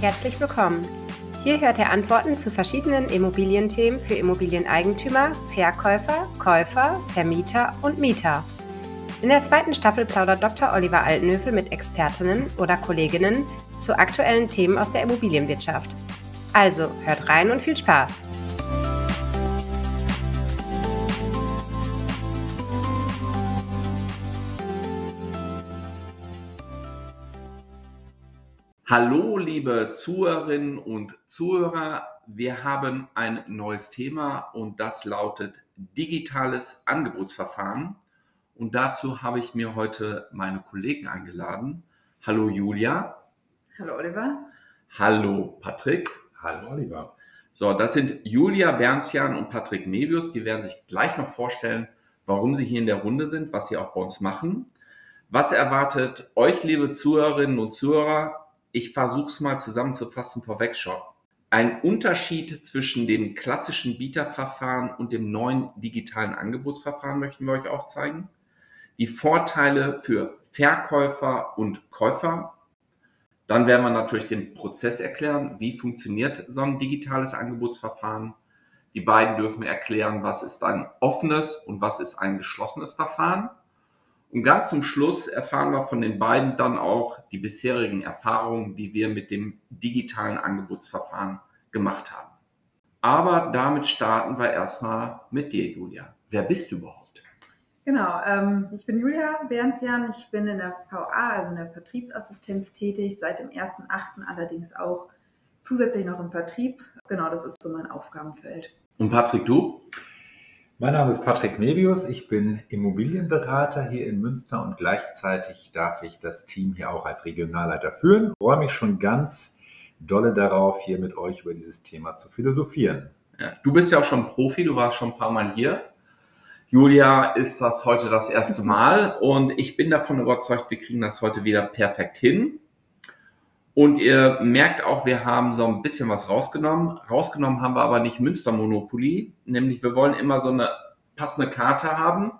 Herzlich willkommen. Hier hört ihr Antworten zu verschiedenen Immobilienthemen für Immobilieneigentümer, Verkäufer, Käufer, Vermieter und Mieter. In der zweiten Staffel plaudert Dr. Oliver Altenhöfel mit Expertinnen oder Kolleginnen zu aktuellen Themen aus der Immobilienwirtschaft. Also hört rein und viel Spaß! Hallo, liebe Zuhörerinnen und Zuhörer. Wir haben ein neues Thema und das lautet digitales Angebotsverfahren. Und dazu habe ich mir heute meine Kollegen eingeladen. Hallo Julia. Hallo Oliver. Hallo Patrick. Hallo Oliver. So, das sind Julia Bernsian und Patrick Nebius. Die werden sich gleich noch vorstellen, warum sie hier in der Runde sind, was sie auch bei uns machen. Was erwartet euch, liebe Zuhörerinnen und Zuhörer, ich versuche es mal zusammenzufassen vorweg schon. Ein Unterschied zwischen dem klassischen Bieterverfahren und dem neuen digitalen Angebotsverfahren möchten wir euch aufzeigen. Die Vorteile für Verkäufer und Käufer. Dann werden wir natürlich den Prozess erklären. Wie funktioniert so ein digitales Angebotsverfahren? Die beiden dürfen erklären, was ist ein offenes und was ist ein geschlossenes Verfahren. Und ganz zum Schluss erfahren wir von den beiden dann auch die bisherigen Erfahrungen, die wir mit dem digitalen Angebotsverfahren gemacht haben. Aber damit starten wir erstmal mit dir, Julia. Wer bist du überhaupt? Genau, ähm, ich bin Julia Bernsian. Ich bin in der VA, also in der Vertriebsassistenz tätig, seit dem 1.8. allerdings auch zusätzlich noch im Vertrieb. Genau, das ist so mein Aufgabenfeld. Und Patrick, du? Mein Name ist Patrick Nebius. Ich bin Immobilienberater hier in Münster und gleichzeitig darf ich das Team hier auch als Regionalleiter führen. Ich freue mich schon ganz dolle darauf, hier mit euch über dieses Thema zu philosophieren. Ja, du bist ja auch schon Profi, du warst schon ein paar Mal hier. Julia ist das heute das erste Mal und ich bin davon überzeugt, wir kriegen das heute wieder perfekt hin. Und ihr merkt auch, wir haben so ein bisschen was rausgenommen. Rausgenommen haben wir aber nicht Münster Monopoly, nämlich wir wollen immer so eine passende Karte haben.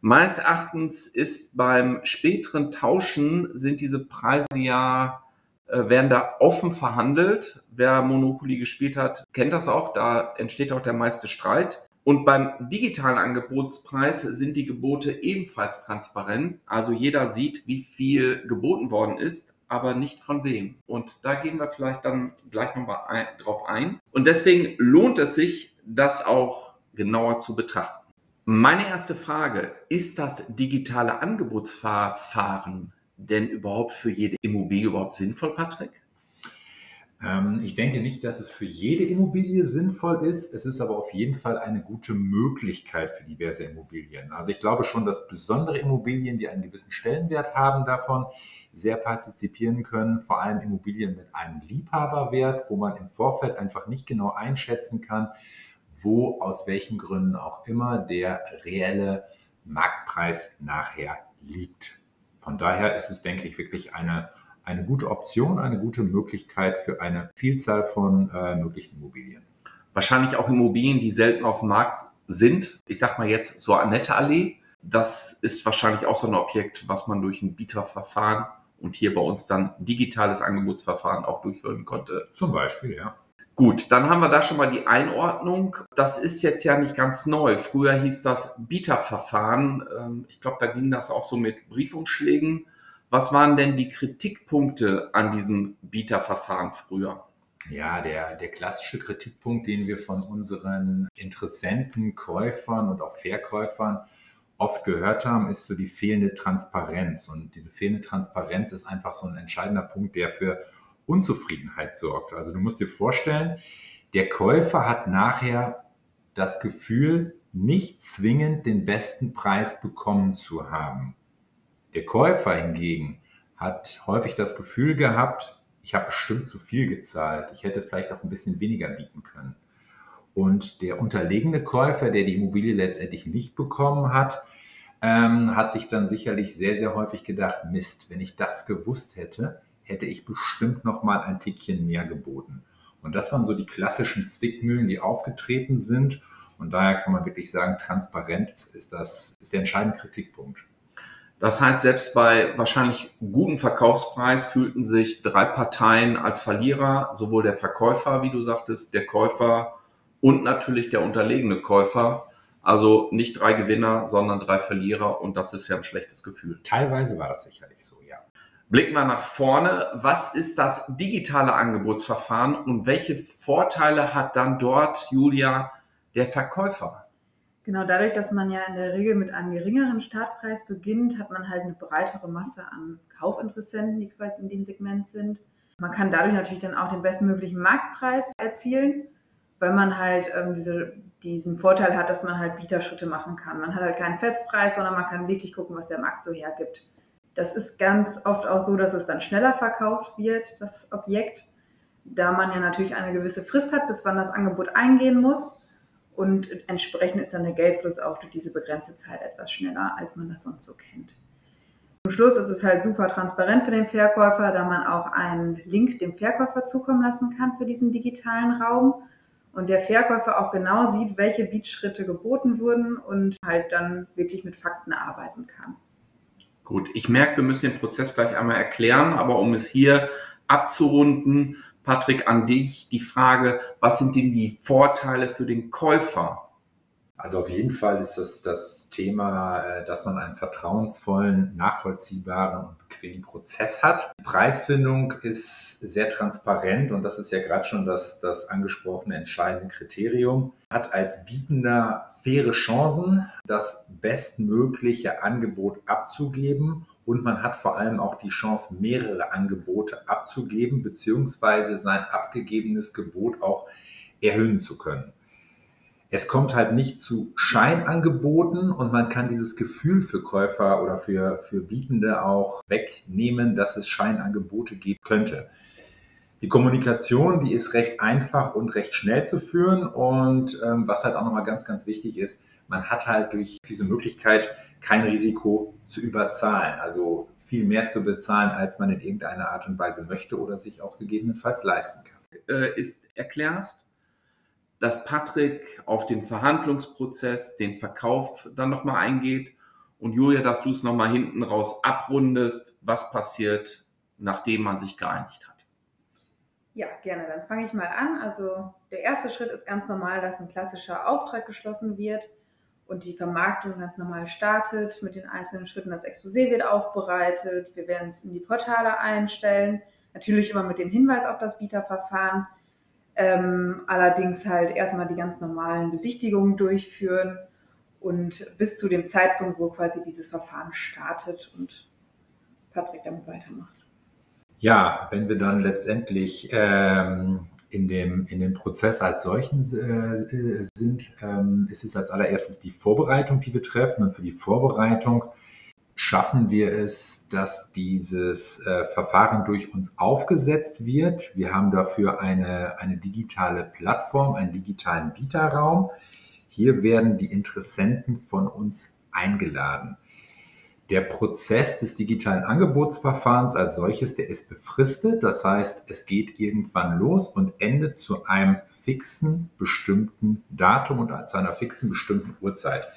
Meines Erachtens ist beim späteren Tauschen sind diese Preise ja, äh, werden da offen verhandelt. Wer Monopoly gespielt hat, kennt das auch. Da entsteht auch der meiste Streit. Und beim digitalen Angebotspreis sind die Gebote ebenfalls transparent. Also jeder sieht, wie viel geboten worden ist aber nicht von wem. Und da gehen wir vielleicht dann gleich nochmal drauf ein. Und deswegen lohnt es sich, das auch genauer zu betrachten. Meine erste Frage, ist das digitale Angebotsverfahren denn überhaupt für jede Immobilie überhaupt sinnvoll, Patrick? Ähm, ich denke nicht, dass es für jede Immobilie sinnvoll ist. Es ist aber auf jeden Fall eine gute Möglichkeit für diverse Immobilien. Also ich glaube schon, dass besondere Immobilien, die einen gewissen Stellenwert haben, davon sehr partizipieren können. Vor allem Immobilien mit einem Liebhaberwert, wo man im Vorfeld einfach nicht genau einschätzen kann, wo aus welchen Gründen auch immer der reelle Marktpreis nachher liegt. Von daher ist es, denke ich, wirklich eine eine gute Option, eine gute Möglichkeit für eine Vielzahl von äh, möglichen Immobilien. Wahrscheinlich auch Immobilien, die selten auf dem Markt sind. Ich sag mal jetzt so Annette Allee. Das ist wahrscheinlich auch so ein Objekt, was man durch ein Bieterverfahren und hier bei uns dann digitales Angebotsverfahren auch durchführen konnte. Zum Beispiel, ja. Gut, dann haben wir da schon mal die Einordnung. Das ist jetzt ja nicht ganz neu. Früher hieß das Bieterverfahren. Ähm, ich glaube, da ging das auch so mit Briefumschlägen. Was waren denn die Kritikpunkte an diesem Bieterverfahren früher? Ja, der, der klassische Kritikpunkt, den wir von unseren Interessenten, Käufern und auch Verkäufern oft gehört haben, ist so die fehlende Transparenz. Und diese fehlende Transparenz ist einfach so ein entscheidender Punkt, der für Unzufriedenheit sorgt. Also du musst dir vorstellen, der Käufer hat nachher das Gefühl, nicht zwingend den besten Preis bekommen zu haben. Der Käufer hingegen hat häufig das Gefühl gehabt, ich habe bestimmt zu viel gezahlt, ich hätte vielleicht auch ein bisschen weniger bieten können. Und der unterlegene Käufer, der die Immobilie letztendlich nicht bekommen hat, ähm, hat sich dann sicherlich sehr, sehr häufig gedacht, Mist, wenn ich das gewusst hätte, hätte ich bestimmt noch mal ein Tickchen mehr geboten. Und das waren so die klassischen Zwickmühlen, die aufgetreten sind. Und daher kann man wirklich sagen, Transparenz ist das, ist der entscheidende Kritikpunkt. Das heißt, selbst bei wahrscheinlich gutem Verkaufspreis fühlten sich drei Parteien als Verlierer, sowohl der Verkäufer, wie du sagtest, der Käufer und natürlich der unterlegene Käufer. Also nicht drei Gewinner, sondern drei Verlierer und das ist ja ein schlechtes Gefühl. Teilweise war das sicherlich so, ja. Blicken wir nach vorne. Was ist das digitale Angebotsverfahren und welche Vorteile hat dann dort, Julia, der Verkäufer? Genau, dadurch, dass man ja in der Regel mit einem geringeren Startpreis beginnt, hat man halt eine breitere Masse an Kaufinteressenten, die quasi in dem Segment sind. Man kann dadurch natürlich dann auch den bestmöglichen Marktpreis erzielen, weil man halt ähm, diese, diesen Vorteil hat, dass man halt Bieterschritte machen kann. Man hat halt keinen Festpreis, sondern man kann wirklich gucken, was der Markt so hergibt. Das ist ganz oft auch so, dass es dann schneller verkauft wird, das Objekt, da man ja natürlich eine gewisse Frist hat, bis wann das Angebot eingehen muss. Und entsprechend ist dann der Geldfluss auch durch diese begrenzte Zeit etwas schneller, als man das sonst so kennt. Zum Schluss ist es halt super transparent für den Verkäufer, da man auch einen Link dem Verkäufer zukommen lassen kann für diesen digitalen Raum und der Verkäufer auch genau sieht, welche Beatschritte geboten wurden und halt dann wirklich mit Fakten arbeiten kann. Gut, ich merke, wir müssen den Prozess gleich einmal erklären, aber um es hier abzurunden, Patrick, an dich die Frage, was sind denn die Vorteile für den Käufer? Also auf jeden Fall ist das das Thema, äh, dass man einen vertrauensvollen, nachvollziehbaren und bequemen Prozess hat. Die Preisfindung ist sehr transparent und das ist ja gerade schon das, das angesprochene entscheidende Kriterium. Hat als Bietender faire Chancen, das bestmögliche Angebot abzugeben und man hat vor allem auch die Chance, mehrere Angebote abzugeben beziehungsweise sein abgegebenes Gebot auch erhöhen zu können es kommt halt nicht zu Scheinangeboten und man kann dieses Gefühl für Käufer oder für, für Bietende auch wegnehmen, dass es Scheinangebote geben könnte. Die Kommunikation, die ist recht einfach und recht schnell zu führen und ähm, was halt auch nochmal ganz, ganz wichtig ist, man hat halt durch diese Möglichkeit kein Risiko zu überzahlen, also viel mehr zu bezahlen, als man in irgendeiner Art und Weise möchte oder sich auch gegebenenfalls leisten kann. Äh, ist erklärst, dass Patrick auf den Verhandlungsprozess, den Verkauf dann nochmal eingeht und Julia, dass du es nochmal hinten raus abrundest, was passiert, nachdem man sich geeinigt hat. Ja, gerne. Dann fange ich mal an. Also der erste Schritt ist ganz normal, dass ein klassischer Auftrag geschlossen wird und die Vermarktung ganz normal startet mit den einzelnen Schritten. Das Exposé wird aufbereitet, wir werden es in die Portale einstellen, natürlich immer mit dem Hinweis auf das Bieterverfahren. Ähm, allerdings halt erstmal die ganz normalen Besichtigungen durchführen und bis zu dem Zeitpunkt, wo quasi dieses Verfahren startet und Patrick damit weitermacht. Ja, wenn wir dann letztendlich ähm, in, dem, in dem Prozess als solchen äh, sind, ähm, ist es als allererstes die Vorbereitung, die wir treffen. Und für die Vorbereitung schaffen wir es, dass dieses äh, Verfahren durch uns aufgesetzt wird. Wir haben dafür eine, eine digitale Plattform, einen digitalen Bieterraum. Hier werden die Interessenten von uns eingeladen. Der Prozess des digitalen Angebotsverfahrens als solches, der ist befristet. Das heißt, es geht irgendwann los und endet zu einem fixen bestimmten Datum und zu einer fixen bestimmten Uhrzeit.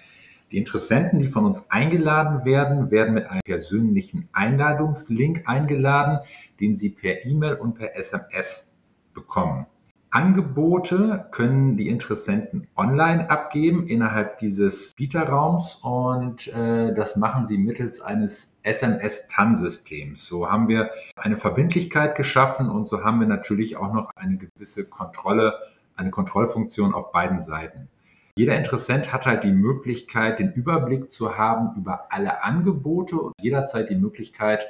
Die Interessenten, die von uns eingeladen werden, werden mit einem persönlichen Einladungslink eingeladen, den sie per E-Mail und per SMS bekommen. Angebote können die Interessenten online abgeben innerhalb dieses Bieterraums und äh, das machen sie mittels eines SMS-TAN-Systems. So haben wir eine Verbindlichkeit geschaffen und so haben wir natürlich auch noch eine gewisse Kontrolle, eine Kontrollfunktion auf beiden Seiten. Jeder Interessent hat halt die Möglichkeit, den Überblick zu haben über alle Angebote und jederzeit die Möglichkeit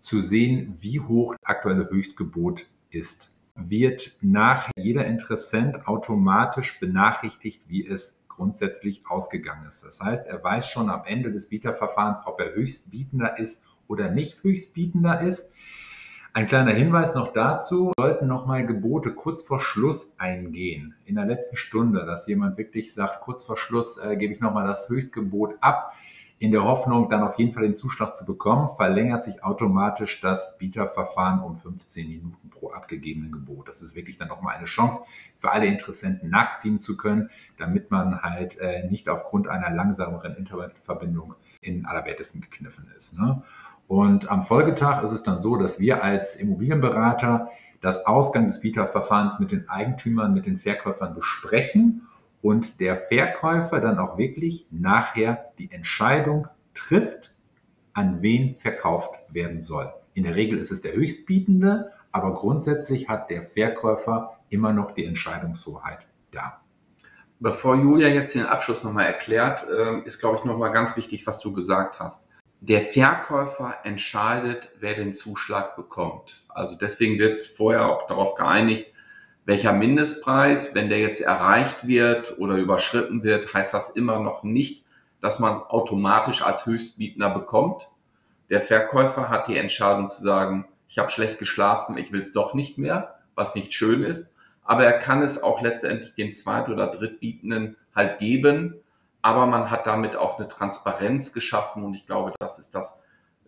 zu sehen, wie hoch das aktuelle Höchstgebot ist. Wird nach jeder Interessent automatisch benachrichtigt, wie es grundsätzlich ausgegangen ist. Das heißt, er weiß schon am Ende des Bieterverfahrens, ob er Höchstbietender ist oder nicht Höchstbietender ist. Ein kleiner Hinweis noch dazu, sollten nochmal Gebote kurz vor Schluss eingehen, in der letzten Stunde, dass jemand wirklich sagt, kurz vor Schluss äh, gebe ich nochmal das Höchstgebot ab, in der Hoffnung, dann auf jeden Fall den Zuschlag zu bekommen, verlängert sich automatisch das Bieterverfahren um 15 Minuten pro abgegebenen Gebot. Das ist wirklich dann nochmal eine Chance für alle Interessenten nachziehen zu können, damit man halt äh, nicht aufgrund einer langsameren Internetverbindung in allerwertesten gekniffen ist. Ne? Und am Folgetag ist es dann so, dass wir als Immobilienberater das Ausgang des Bieterverfahrens mit den Eigentümern, mit den Verkäufern besprechen und der Verkäufer dann auch wirklich nachher die Entscheidung trifft, an wen verkauft werden soll. In der Regel ist es der Höchstbietende, aber grundsätzlich hat der Verkäufer immer noch die Entscheidungshoheit da. Bevor Julia jetzt den Abschluss nochmal erklärt, ähm, ist, glaube ich, nochmal ganz wichtig, was du gesagt hast. Der Verkäufer entscheidet, wer den Zuschlag bekommt. Also deswegen wird vorher auch darauf geeinigt, welcher Mindestpreis, wenn der jetzt erreicht wird oder überschritten wird, heißt das immer noch nicht, dass man automatisch als Höchstbietender bekommt. Der Verkäufer hat die Entscheidung zu sagen, ich habe schlecht geschlafen, ich will es doch nicht mehr, was nicht schön ist. Aber er kann es auch letztendlich dem Zweit- oder Drittbietenden halt geben. Aber man hat damit auch eine Transparenz geschaffen und ich glaube, das ist das,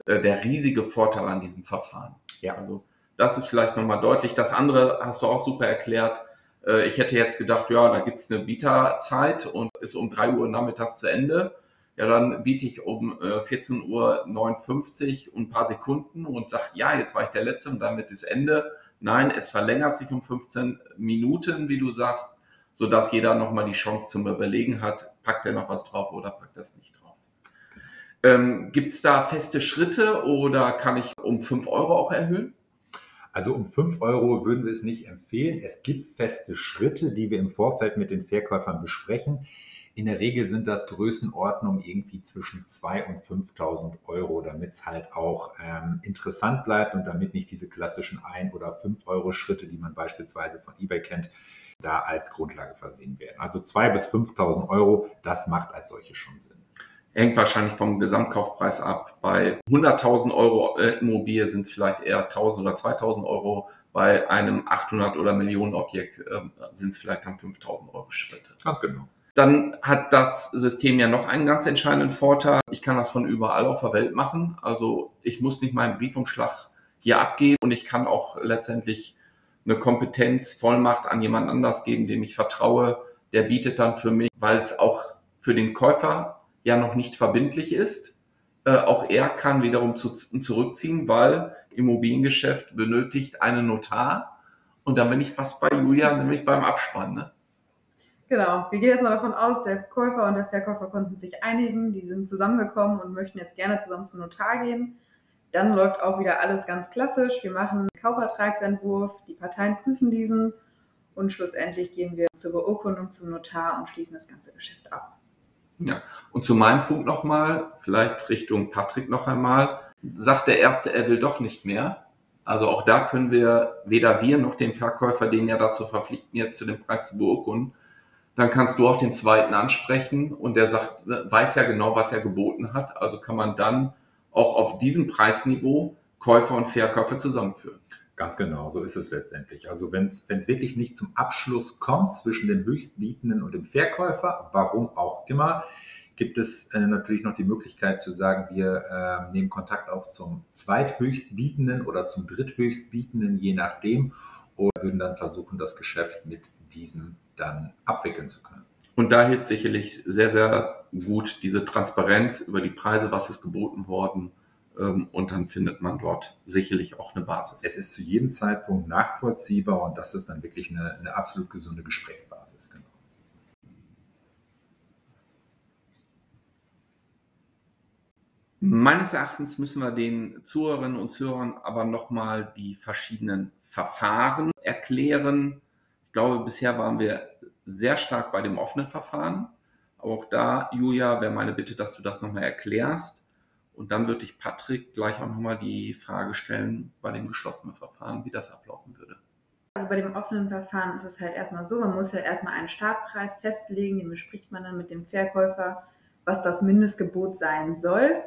äh, der riesige Vorteil an diesem Verfahren. Ja. Also das ist vielleicht nochmal deutlich. Das andere hast du auch super erklärt. Äh, ich hätte jetzt gedacht, ja, da gibt's eine Bieterzeit und ist um drei Uhr nachmittags zu Ende. Ja, dann biete ich um 14.59 äh, Uhr und ein paar Sekunden und sage, ja, jetzt war ich der Letzte und damit ist Ende. Nein, es verlängert sich um 15 Minuten, wie du sagst, sodass jeder nochmal die Chance zum Überlegen hat, packt er noch was drauf oder packt das nicht drauf. Ähm, Gibt es da feste Schritte oder kann ich um 5 Euro auch erhöhen? Also um 5 Euro würden wir es nicht empfehlen. Es gibt feste Schritte, die wir im Vorfeld mit den Verkäufern besprechen. In der Regel sind das Größenordnungen irgendwie zwischen 2.000 und 5.000 Euro, damit es halt auch ähm, interessant bleibt und damit nicht diese klassischen 1 oder 5 Euro Schritte, die man beispielsweise von eBay kennt, da als Grundlage versehen werden. Also 2.000 bis 5.000 Euro, das macht als solche schon Sinn hängt wahrscheinlich vom Gesamtkaufpreis ab. Bei 100.000 Euro äh, Immobilie sind es vielleicht eher 1.000 oder 2.000 Euro. Bei einem 800 oder Millionen Objekt äh, sind es vielleicht dann 5.000 Euro Schritte. Ganz genau. Dann hat das System ja noch einen ganz entscheidenden Vorteil. Ich kann das von überall auf der Welt machen. Also ich muss nicht meinen Briefumschlag hier abgeben und ich kann auch letztendlich eine Kompetenz, Vollmacht an jemand anders geben, dem ich vertraue. Der bietet dann für mich, weil es auch für den Käufer ja noch nicht verbindlich ist. Äh, auch er kann wiederum zu, zurückziehen, weil Immobiliengeschäft benötigt einen Notar. Und dann bin ich fast bei Julia, nämlich beim Abspann. Ne? Genau, wir gehen jetzt mal davon aus, der Käufer und der Verkäufer konnten sich einigen, die sind zusammengekommen und möchten jetzt gerne zusammen zum Notar gehen. Dann läuft auch wieder alles ganz klassisch. Wir machen einen Kaufvertragsentwurf, die Parteien prüfen diesen und schlussendlich gehen wir zur Beurkundung zum Notar und schließen das ganze Geschäft ab. Ja, und zu meinem Punkt nochmal, vielleicht Richtung Patrick noch einmal, sagt der Erste, er will doch nicht mehr. Also auch da können wir weder wir noch den Verkäufer den ja dazu verpflichten, jetzt zu dem Preis zu beurkunden. Dann kannst du auch den Zweiten ansprechen und der sagt, weiß ja genau, was er geboten hat. Also kann man dann auch auf diesem Preisniveau Käufer und Verkäufer zusammenführen. Ganz genau, so ist es letztendlich. Also wenn es wirklich nicht zum Abschluss kommt zwischen dem Höchstbietenden und dem Verkäufer, warum auch immer, gibt es äh, natürlich noch die Möglichkeit zu sagen, wir äh, nehmen Kontakt auf zum Zweithöchstbietenden oder zum Dritthöchstbietenden, je nachdem, und würden dann versuchen, das Geschäft mit diesem dann abwickeln zu können. Und da hilft sicherlich sehr, sehr gut diese Transparenz über die Preise, was ist geboten worden und dann findet man dort sicherlich auch eine Basis. Es ist zu jedem Zeitpunkt nachvollziehbar und das ist dann wirklich eine, eine absolut gesunde Gesprächsbasis. Genau. Meines Erachtens müssen wir den Zuhörerinnen und Zuhörern aber nochmal die verschiedenen Verfahren erklären. Ich glaube, bisher waren wir sehr stark bei dem offenen Verfahren. Aber auch da, Julia, wäre meine Bitte, dass du das nochmal erklärst. Und dann würde ich Patrick gleich auch nochmal die Frage stellen bei dem geschlossenen Verfahren, wie das ablaufen würde. Also bei dem offenen Verfahren ist es halt erstmal so, man muss ja erstmal einen Startpreis festlegen, den bespricht man dann mit dem Verkäufer, was das Mindestgebot sein soll.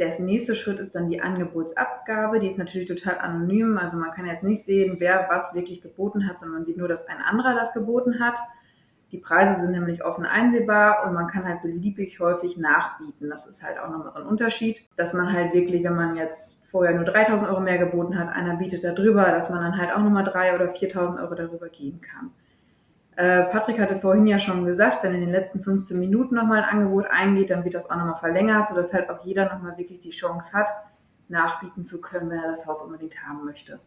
Der nächste Schritt ist dann die Angebotsabgabe. Die ist natürlich total anonym. Also man kann jetzt nicht sehen, wer was wirklich geboten hat, sondern man sieht nur, dass ein anderer das geboten hat. Die Preise sind nämlich offen einsehbar und man kann halt beliebig häufig nachbieten. Das ist halt auch nochmal so ein Unterschied, dass man halt wirklich, wenn man jetzt vorher nur 3000 Euro mehr geboten hat, einer bietet da drüber, dass man dann halt auch nochmal 3.000 oder 4000 Euro darüber gehen kann. Äh, Patrick hatte vorhin ja schon gesagt, wenn in den letzten 15 Minuten nochmal ein Angebot eingeht, dann wird das auch nochmal verlängert, sodass halt auch jeder nochmal wirklich die Chance hat, nachbieten zu können, wenn er das Haus unbedingt haben möchte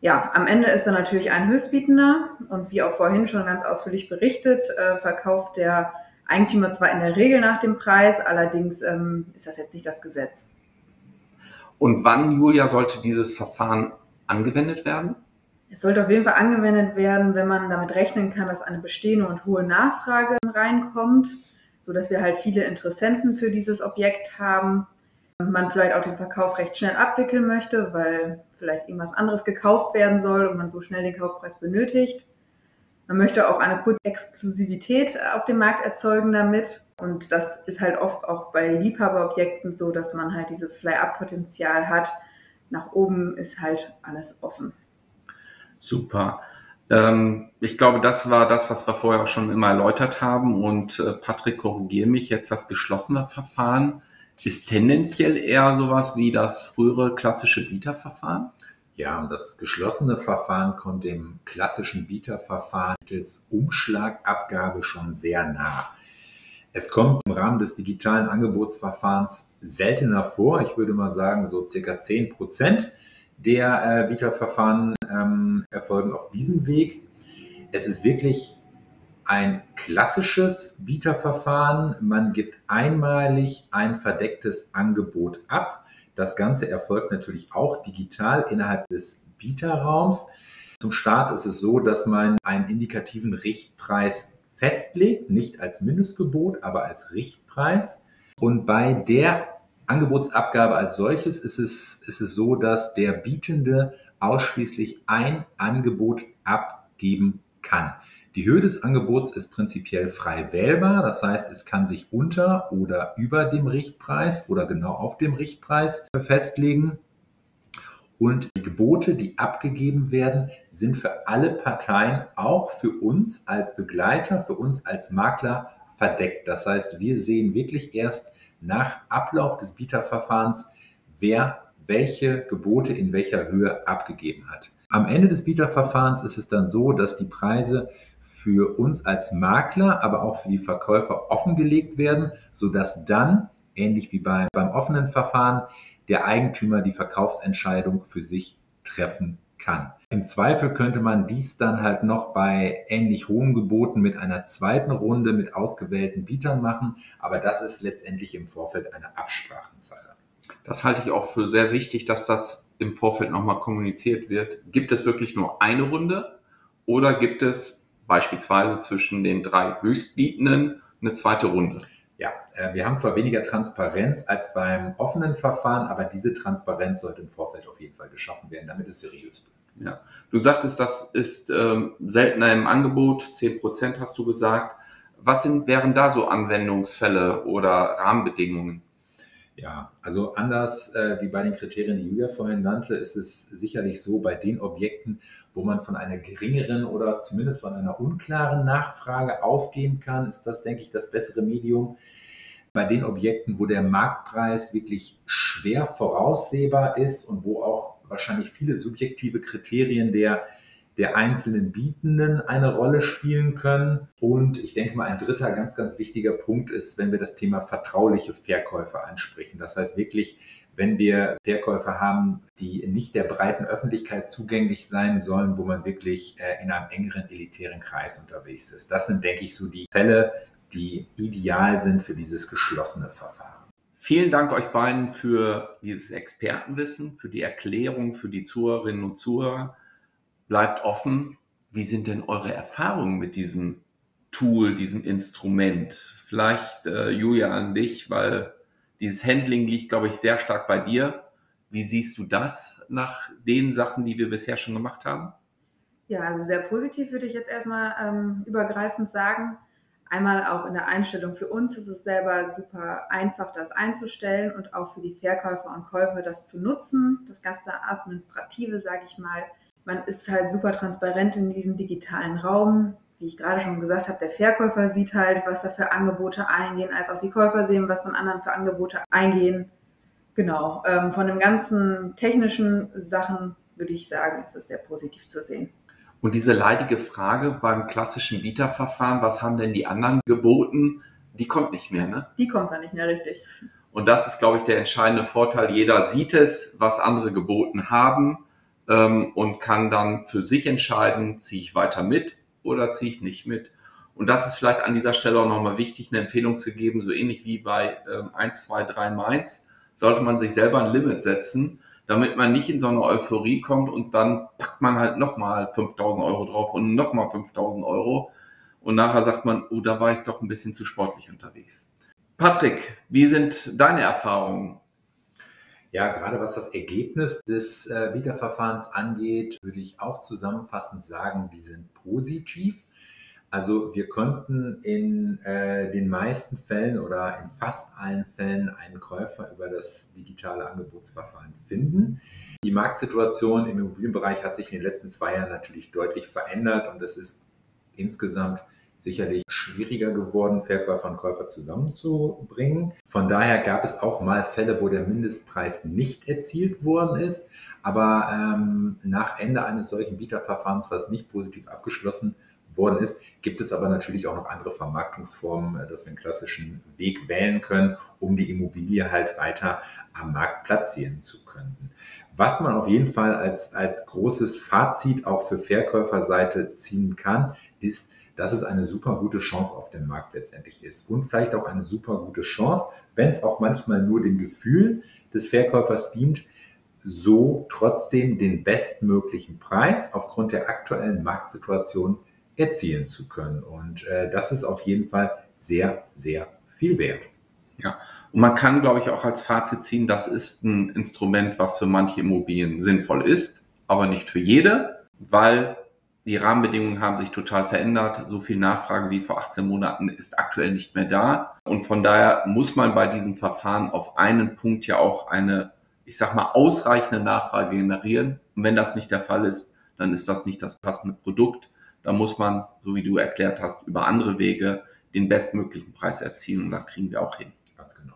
ja, am Ende ist dann natürlich ein Höchstbietender und wie auch vorhin schon ganz ausführlich berichtet, äh, verkauft der Eigentümer zwar in der Regel nach dem Preis, allerdings ähm, ist das jetzt nicht das Gesetz. Und wann, Julia, sollte dieses Verfahren angewendet werden? Es sollte auf jeden Fall angewendet werden, wenn man damit rechnen kann, dass eine bestehende und hohe Nachfrage reinkommt, sodass wir halt viele Interessenten für dieses Objekt haben man vielleicht auch den Verkauf recht schnell abwickeln möchte, weil vielleicht irgendwas anderes gekauft werden soll und man so schnell den Kaufpreis benötigt. Man möchte auch eine kurze Exklusivität auf dem Markt erzeugen damit. Und das ist halt oft auch bei Liebhaberobjekten so, dass man halt dieses Fly-Up-Potenzial hat. Nach oben ist halt alles offen. Super. Ähm, ich glaube, das war das, was wir vorher auch schon immer erläutert haben. Und äh, Patrick, korrigiere mich jetzt, das geschlossene Verfahren ist tendenziell eher sowas wie das frühere klassische Bieterverfahren? Ja, das geschlossene Verfahren kommt dem klassischen Bieterverfahren mittels Umschlagabgabe schon sehr nah. Es kommt im Rahmen des digitalen Angebotsverfahrens seltener vor. Ich würde mal sagen, so circa 10 Prozent der äh, Bieterverfahren ähm, erfolgen auf diesem Weg. Es ist wirklich ein klassisches Bieterverfahren. Man gibt einmalig ein verdecktes Angebot ab. Das Ganze erfolgt natürlich auch digital innerhalb des Bieterraums. Zum Start ist es so, dass man einen indikativen Richtpreis festlegt, nicht als Mindestgebot, aber als Richtpreis. Und bei der Angebotsabgabe als solches ist es, ist es so, dass der Bietende ausschließlich ein Angebot abgeben kann. Die Höhe des Angebots ist prinzipiell frei wählbar. Das heißt, es kann sich unter oder über dem Richtpreis oder genau auf dem Richtpreis festlegen. Und die Gebote, die abgegeben werden, sind für alle Parteien, auch für uns als Begleiter, für uns als Makler verdeckt. Das heißt, wir sehen wirklich erst nach Ablauf des Bieterverfahrens, wer welche Gebote in welcher Höhe abgegeben hat. Am Ende des Bieterverfahrens ist es dann so, dass die Preise für uns als Makler, aber auch für die Verkäufer offengelegt werden, sodass dann, ähnlich wie bei, beim offenen Verfahren, der Eigentümer die Verkaufsentscheidung für sich treffen kann. Im Zweifel könnte man dies dann halt noch bei ähnlich hohen Geboten mit einer zweiten Runde mit ausgewählten Bietern machen, aber das ist letztendlich im Vorfeld eine Absprachensache. Das halte ich auch für sehr wichtig, dass das im Vorfeld nochmal kommuniziert wird. Gibt es wirklich nur eine Runde oder gibt es beispielsweise zwischen den drei Höchstbietenden eine zweite Runde? Ja, äh, wir haben zwar weniger Transparenz als beim offenen Verfahren, aber diese Transparenz sollte im Vorfeld auf jeden Fall geschaffen werden, damit es seriös wird. Ja, du sagtest, das ist ähm, seltener im Angebot, 10 Prozent hast du gesagt. Was sind, wären da so Anwendungsfälle oder Rahmenbedingungen? Ja, also anders äh, wie bei den Kriterien, die Julia vorhin nannte, ist es sicherlich so bei den Objekten, wo man von einer geringeren oder zumindest von einer unklaren Nachfrage ausgehen kann, ist das, denke ich, das bessere Medium. Bei den Objekten, wo der Marktpreis wirklich schwer voraussehbar ist und wo auch wahrscheinlich viele subjektive Kriterien der der einzelnen Bietenden eine Rolle spielen können. Und ich denke mal, ein dritter ganz, ganz wichtiger Punkt ist, wenn wir das Thema vertrauliche Verkäufe ansprechen. Das heißt wirklich, wenn wir Verkäufe haben, die nicht der breiten Öffentlichkeit zugänglich sein sollen, wo man wirklich äh, in einem engeren elitären Kreis unterwegs ist. Das sind, denke ich, so die Fälle, die ideal sind für dieses geschlossene Verfahren. Vielen Dank euch beiden für dieses Expertenwissen, für die Erklärung, für die Zuhörerinnen und Zuhörer bleibt offen. Wie sind denn eure Erfahrungen mit diesem Tool, diesem Instrument? Vielleicht, äh, Julia, an dich, weil dieses Handling liegt, glaube ich, sehr stark bei dir. Wie siehst du das nach den Sachen, die wir bisher schon gemacht haben? Ja, also sehr positiv würde ich jetzt erstmal ähm, übergreifend sagen. Einmal auch in der Einstellung für uns ist es selber super einfach, das einzustellen und auch für die Verkäufer und Käufer das zu nutzen. Das ganze Administrative, sage ich mal, man ist halt super transparent in diesem digitalen Raum. wie ich gerade schon gesagt habe, der Verkäufer sieht halt, was da für Angebote eingehen, als auch die Käufer sehen, was von anderen für Angebote eingehen. Genau, ähm, von den ganzen technischen Sachen würde ich sagen, ist es sehr positiv zu sehen. Und diese leidige Frage beim klassischen Bieterverfahren, was haben denn die anderen geboten, die kommt nicht mehr, ne? Die kommt dann nicht mehr richtig. Und das ist, glaube ich, der entscheidende Vorteil. Jeder sieht es, was andere geboten haben ähm, und kann dann für sich entscheiden, ziehe ich weiter mit oder ziehe ich nicht mit. Und das ist vielleicht an dieser Stelle auch nochmal wichtig, eine Empfehlung zu geben, so ähnlich wie bei ähm, 1, 2, 3 Mainz, sollte man sich selber ein Limit setzen, damit man nicht in so eine Euphorie kommt und dann packt man halt nochmal 5000 Euro drauf und nochmal 5000 Euro und nachher sagt man, oh, da war ich doch ein bisschen zu sportlich unterwegs. Patrick, wie sind deine Erfahrungen? Ja, gerade was das Ergebnis des äh, Bieterverfahrens angeht, würde ich auch zusammenfassend sagen, die sind positiv. Also wir konnten in äh, den meisten Fällen oder in fast allen Fällen einen Käufer über das digitale Angebotsverfahren finden. Die Marktsituation im Immobilienbereich hat sich in den letzten zwei Jahren natürlich deutlich verändert und es ist insgesamt sicherlich schwieriger geworden, Verkäufer und Käufer zusammenzubringen. Von daher gab es auch mal Fälle, wo der Mindestpreis nicht erzielt worden ist. Aber ähm, nach Ende eines solchen Bieterverfahrens, was nicht positiv abgeschlossen worden ist, gibt es aber natürlich auch noch andere Vermarktungsformen, äh, dass wir einen klassischen Weg wählen können, um die Immobilie halt weiter am Markt platzieren zu können. Was man auf jeden Fall als, als großes Fazit auch für Verkäuferseite ziehen kann, ist, dass es eine super gute Chance auf dem Markt letztendlich ist. Und vielleicht auch eine super gute Chance, wenn es auch manchmal nur dem Gefühl des Verkäufers dient, so trotzdem den bestmöglichen Preis aufgrund der aktuellen Marktsituation erzielen zu können. Und äh, das ist auf jeden Fall sehr, sehr viel wert. Ja, und man kann, glaube ich, auch als Fazit ziehen, das ist ein Instrument, was für manche Immobilien sinnvoll ist, aber nicht für jede, weil die Rahmenbedingungen haben sich total verändert. So viel Nachfrage wie vor 18 Monaten ist aktuell nicht mehr da. Und von daher muss man bei diesem Verfahren auf einen Punkt ja auch eine, ich sag mal, ausreichende Nachfrage generieren. Und wenn das nicht der Fall ist, dann ist das nicht das passende Produkt. Da muss man, so wie du erklärt hast, über andere Wege den bestmöglichen Preis erzielen. Und das kriegen wir auch hin. Ganz genau.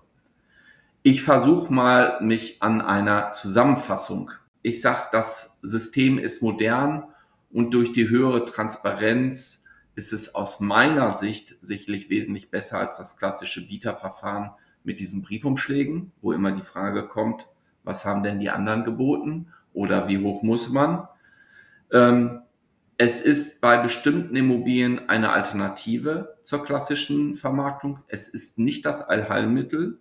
Ich versuche mal mich an einer Zusammenfassung. Ich sag, das System ist modern und durch die höhere Transparenz ist es aus meiner Sicht sicherlich wesentlich besser als das klassische Bieterverfahren mit diesen Briefumschlägen, wo immer die Frage kommt, was haben denn die anderen geboten oder wie hoch muss man? Ähm, es ist bei bestimmten Immobilien eine Alternative zur klassischen Vermarktung. Es ist nicht das Allheilmittel.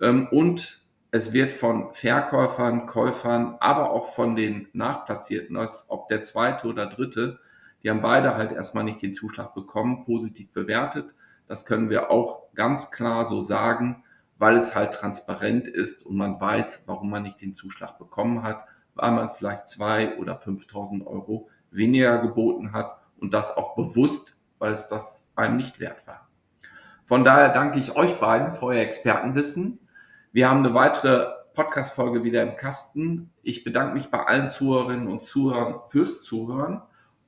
Ähm, und es wird von Verkäufern, Käufern, aber auch von den Nachplatzierten, ob der zweite oder dritte, die haben beide halt erstmal nicht den Zuschlag bekommen, positiv bewertet. Das können wir auch ganz klar so sagen, weil es halt transparent ist und man weiß, warum man nicht den Zuschlag bekommen hat, weil man vielleicht zwei oder 5.000 Euro weniger geboten hat und das auch bewusst, weil es das einem nicht wert war. Von daher danke ich euch beiden für euer Expertenwissen. Wir haben eine weitere Podcast-Folge wieder im Kasten. Ich bedanke mich bei allen Zuhörerinnen und Zuhörern fürs Zuhören.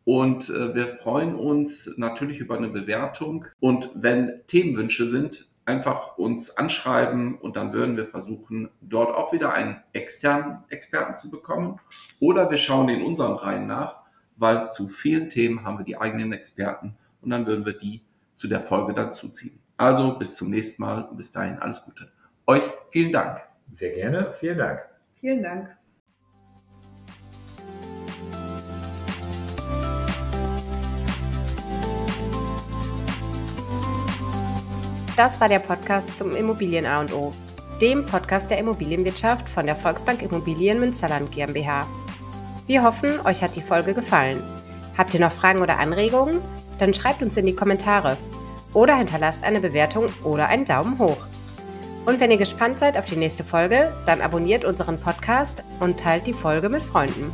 Und äh, wir freuen uns natürlich über eine Bewertung. Und wenn Themenwünsche sind, einfach uns anschreiben und dann würden wir versuchen, dort auch wieder einen externen Experten zu bekommen. Oder wir schauen in unseren Reihen nach, weil zu vielen Themen haben wir die eigenen Experten und dann würden wir die zu der Folge dann zuziehen. Also bis zum nächsten Mal und bis dahin alles Gute. Euch vielen Dank. Sehr gerne, vielen Dank. Vielen Dank. Das war der Podcast zum Immobilien A und O, dem Podcast der Immobilienwirtschaft von der Volksbank Immobilien Münsterland GmbH. Wir hoffen, euch hat die Folge gefallen. Habt ihr noch Fragen oder Anregungen? Dann schreibt uns in die Kommentare oder hinterlasst eine Bewertung oder einen Daumen hoch. Und wenn ihr gespannt seid auf die nächste Folge, dann abonniert unseren Podcast und teilt die Folge mit Freunden.